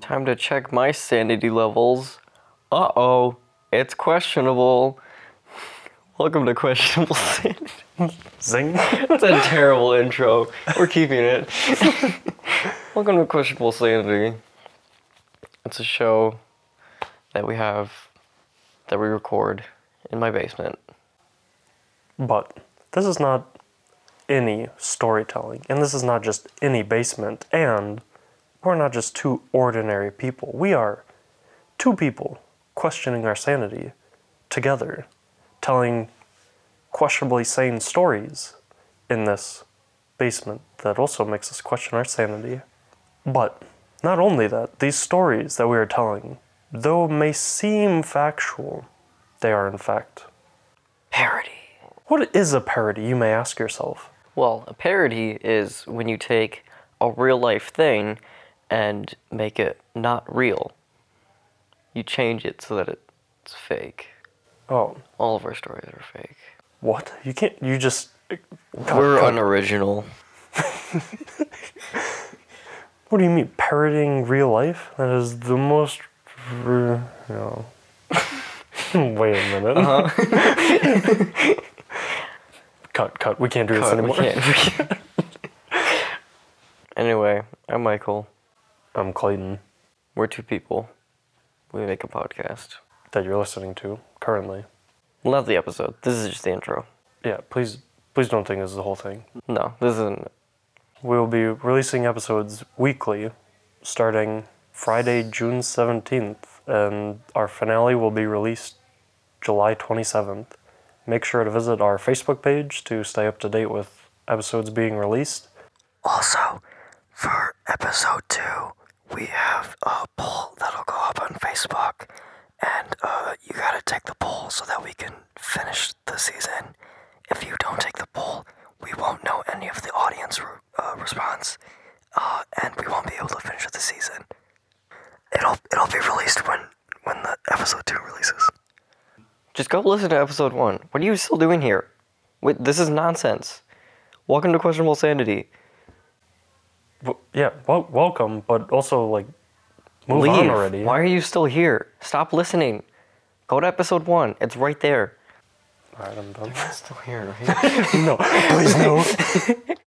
Time to check my sanity levels. Uh oh, it's questionable. Welcome to Questionable Sanity. Zing. That's a terrible intro. We're keeping it. Welcome to Questionable Sanity. It's a show that we have, that we record in my basement. But this is not any storytelling, and this is not just any basement, and we're not just two ordinary people. We are two people questioning our sanity together, telling questionably sane stories in this basement that also makes us question our sanity. But not only that, these stories that we are telling, though may seem factual, they are in fact. Parody. What is a parody, you may ask yourself? Well, a parody is when you take a real life thing and make it not real. You change it so that it's fake. Oh, All of our stories are fake. what? You can't, you just. We're unoriginal. What do you mean, parroting real life? That is the most. No. Wait a minute. Uh-huh. cut, cut. We can't do this Cut, we anymore. can't- we can't. anyway, I'm Michael. I'm Clayton, We're two people. We make a podcast. that you're listening to currently. Love the episode. This is just the intro. Yeah, please, please don't think this is the whole thing. No, this isn't. We will be releasing episodes weekly, starting Friday, June 17th, and our finale will be released July 27th. Make sure to visit our Facebook page to stay up to date with episodes being released. Also, for episode two, we have a poll that'll go up on Facebook, and uh, you gotta take the poll so that we can finish the season. If you don't take the poll, we won't know any of the audience re- uh, response, uh, and we won't be able to finish the season. It'll it'll be released when when the episode two releases. Just go listen to episode one. What are you still doing here? Wait, this is nonsense. Welcome to Questionable Sanity. W- yeah, well, welcome, but also, like, move Leave. on already. Why are you still here? Stop listening. Go to episode one. It's right there. Alright, I'm done. Still here, right? no, please no.